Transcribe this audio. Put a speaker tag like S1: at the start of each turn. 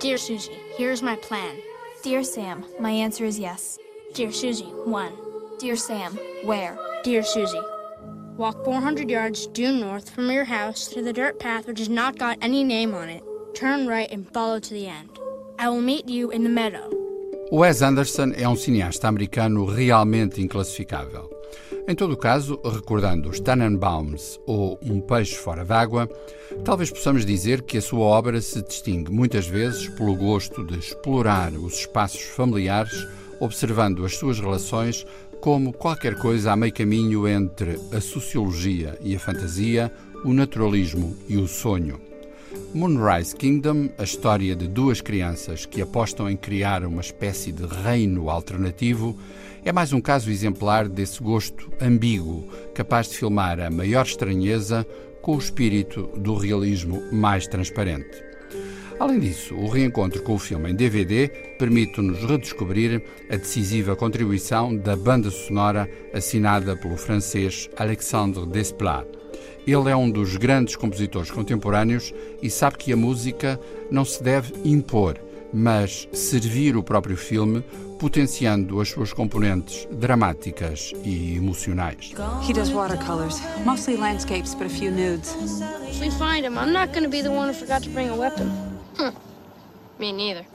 S1: Dear Susie, here's my plan.
S2: Dear Sam, my answer is yes.
S1: Dear Susie, 1.
S2: Dear Sam, where?
S1: Dear Susie, walk 400 yards due north from your house to the dirt path which has not got any name on it. Turn right and follow to the end. I will meet you in the meadow.
S3: Wes Anderson é um cineasta americano realmente inclassificável. Em todo o caso, recordando os Tannenbaums ou Um Peixe Fora d'Água, talvez possamos dizer que a sua obra se distingue muitas vezes pelo gosto de explorar os espaços familiares, observando as suas relações como qualquer coisa a meio caminho entre a sociologia e a fantasia, o naturalismo e o sonho. Moonrise Kingdom, a história de duas crianças que apostam em criar uma espécie de reino alternativo, é mais um caso exemplar desse gosto ambíguo, capaz de filmar a maior estranheza com o espírito do realismo mais transparente. Além disso, o reencontro com o filme em DVD permite-nos redescobrir a decisiva contribuição da banda sonora assinada pelo francês Alexandre Desplat. Ele é um dos grandes compositores contemporâneos e sabe que a música não se deve impor, mas servir o próprio filme, potenciando as suas componentes dramáticas e emocionais.
S4: He does watercolors, mostly landscapes, but a few nudes.
S1: If we find him, I'm not going to be the one who forgot to bring a weapon.
S5: Me neither.